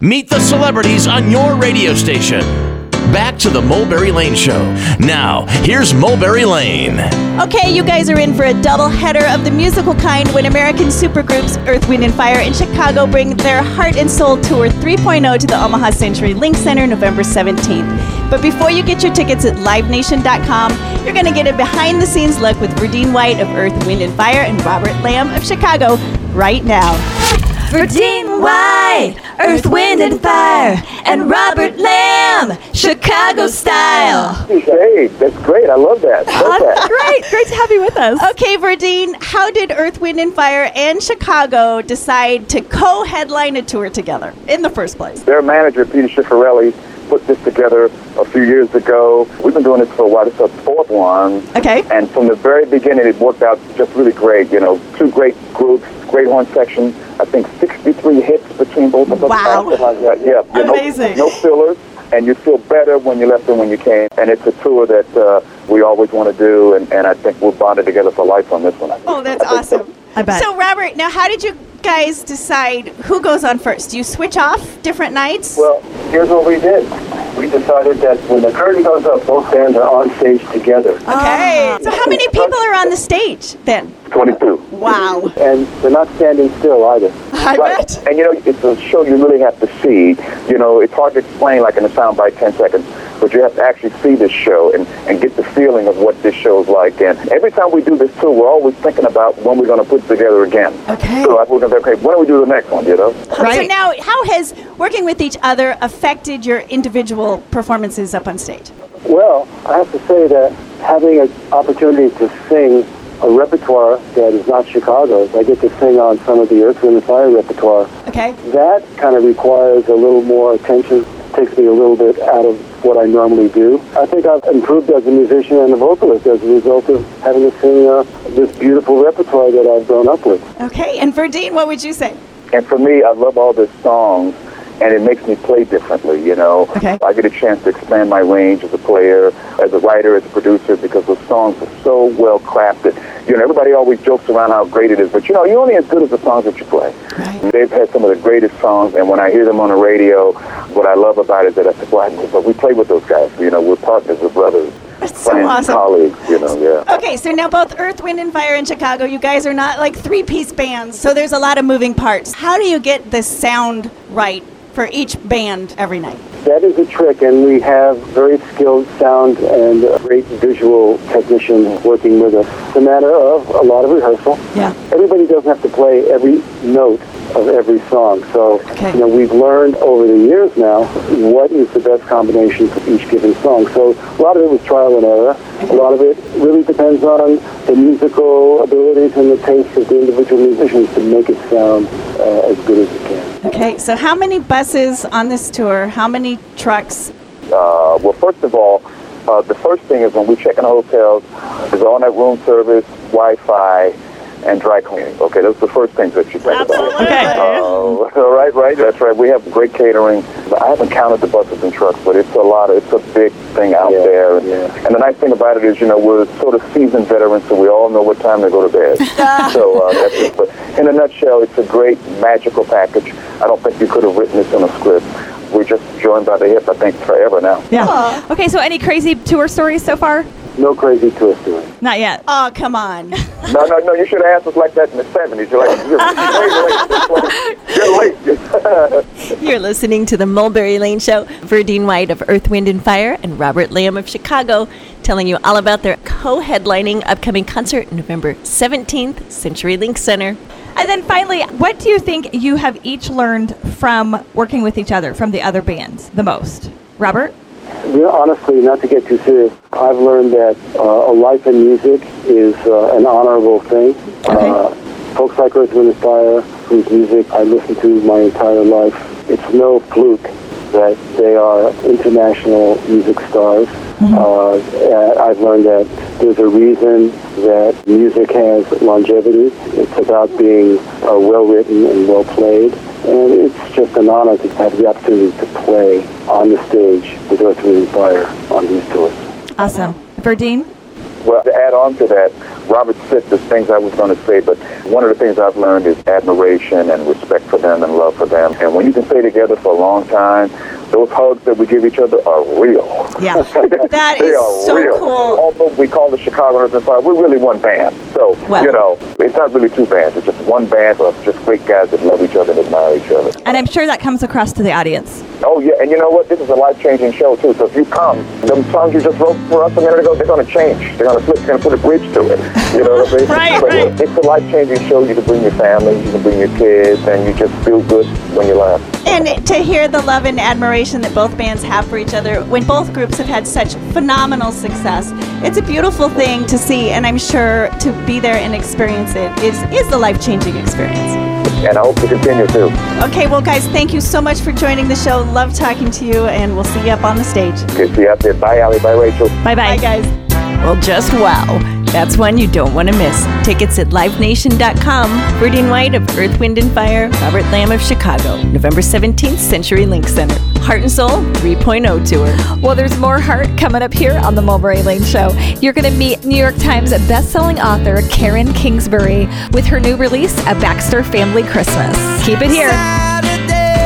Meet the celebrities on your radio station. Back to the Mulberry Lane Show. Now, here's Mulberry Lane. Okay, you guys are in for a double header of the musical kind when American supergroups Earth, Wind, and Fire in Chicago bring their Heart and Soul Tour 3.0 to the Omaha Century Link Center November 17th. But before you get your tickets at livenation.com, you're going to get a behind the scenes look with Verdine White of Earth, Wind, and Fire and Robert Lamm of Chicago right now. Verdine White, Earth, Wind, and Fire, and Robert Lamm, Chicago style. Hey, that's great. I love that. Love that. Great, great to have you with us. Okay, Verdine, how did Earth, Wind, and Fire and Chicago decide to co headline a tour together in the first place? Their manager, Peter Schivarelli, put this together a few years ago. We've been doing this for a while. It's our fourth one. Okay. And from the very beginning, it worked out just really great. You know, two great groups, great horn section. I think 63 hits between both of us. Wow. Something like that. Yeah. you Amazing. No, fillers. And you feel better when you left than when you came. And it's a tour that uh, we always want to do, and, and I think we're bonded together for life on this one. Oh, that's I think so. awesome. I bet. So, Robert, now how did you guys decide who goes on first? Do you switch off different nights? Well, here's what we did. We decided that when the curtain goes up, both bands are on stage together. okay. So, how many people are on the stage then? 22. Wow. And they're not standing still either. I Right. bet. And you know, it's a show you really have to see. You know, it's hard to explain like in a sound bite 10 seconds, but you have to actually see this show and, and get the feeling of what this show's like. And every time we do this tour, we're always thinking about when we're going to put it together again. Okay. So like, we're going to okay, when do we do the next one, you know? Right. So, now how has working with each other affected your individual performances up on stage? Well, I have to say that having an opportunity to sing a repertoire that is not Chicago's, I get to sing on some of the Earth, Wind, and Fire repertoire. Okay. That kind of requires a little more attention, takes me a little bit out of what I normally do. I think I've improved as a musician and a vocalist as a result of having to sing uh, this beautiful repertoire that I've grown up with. Okay. And Verdine, what would you say? And for me, I love all the songs, and it makes me play differently, you know. Okay. I get a chance to expand my range as a player, as a writer, as a producer, because those songs are so well crafted. You know, everybody always jokes around how great it is, but you know, you're only as good as the songs that you play. Right. They've had some of the greatest songs, and when I hear them on the radio, what I love about it is that I think, well, I- but we play with those guys. You know, we're partners, we're brothers, That's so friends, awesome. colleagues. You know, yeah. Okay, so now both Earth, Wind, and Fire in Chicago, you guys are not like three piece bands, so there's a lot of moving parts. How do you get the sound right for each band every night? That is a trick, and we have very skilled sound and a great visual technician working with us. It's a matter of a lot of rehearsal. Yeah. Everybody doesn't have to play every note of every song. So, Okay. you know, we've learned over the years now what is the best combination for each given song. So a lot of it was trial and error. A lot of it really depends on the musical abilities and the taste of the individual musicians to make it sound uh, as good as it can. Okay, so how many buses on this tour? How many trucks? Uh, well, first of all, uh, the first thing is when we check in hotels, is all that room service, Wi-Fi, and dry cleaning. Okay, those are the first things that you think about. Okay. Uh, all right, right. That's right. We have great catering. I haven't counted the buses and trucks, but it's a lot. Of, it's a big thing out Yeah, there. yeah. And the nice thing about it is, you know, we're sort of seasoned veterans, so we all know what time to go to bed. so uh, that's it. But in a nutshell, it's a great magical package. I don't think you could have written this in a script. We're just joined by the hip, I think, forever now. Yeah. Okay, so any crazy tour stories so far? No crazy twist to it. Not yet. Oh, come on. No, no, no. You should have asked us like that in the '70s. You're like, you're, late. you're late. You're listening to the Mulberry Lane Show. Verdine White of Earth, Wind, and Fire and Robert Lamm of Chicago telling you all about their co headlining upcoming concert November 17th, Century Link Center. And then finally, what do you think you have each learned from working with each other, from the other bands, the most? Robert? You know, honestly, not to get too serious, I've learned that uh, a life in music is uh, an honorable thing. Uh, folks like Earth, Wind, and Fire, whose music I listened to my entire life, it's no fluke that they are international music stars. Uh, and I've learned that there's a reason that music has longevity. It's about being uh, well written and well played. And it's just an honor to have the opportunity to play on the stage with Earth, Wind, and Fire on these tours. Awesome. Verdine? Well, to add on to that, Robert said the things I was going to say, but one of the things I've learned is admiration and respect for them and love for them. And when you can stay together for a long time, those hugs that we give each other are real. Yeah, that they is are so real. cool. Although we call the Chicago Earth and Fire, we're really one band. So, Well- you know, it's not really two bands. It's just one band of just great guys that love each other and admire. And I'm sure that comes across to the audience. Oh, yeah, and you know what? This is a life-changing show, too. So if you come, the songs you just wrote for us a minute ago, they're going to change. They're going to flip, they're going to put a bridge to it. You know what I mean? Right, but right. It's a life-changing show. You can bring your family, you can bring your kids, and you just feel good when you laugh. And to hear the love and admiration that both bands have for each other when both groups have had such phenomenal success, it's a beautiful thing to see, and I'm sure to be there and experience it is, is the life changing experience. And I hope to continue, too. Okay, well, guys, thank you so much for joining the show. Love talking to you, and we'll see you up on the stage. Okay, see you out there. Bye, Allie. Bye, Rachel. Bye Bye, bye. guys. Well, just wow. That's one you don't want to miss. Tickets at livenation.com. Birdie White of Earth, Wind and Fire, Robert Lamm of Chicago, November 17th, Century Link Center. Heart and Soul 3.0 tour. Well, there's more heart coming up here on the Mulberry Lane Show. You're going to meet New York Times best-selling author Karen Kingsbury with her new release, A Baxter Family Christmas. Keep it here. Saturday,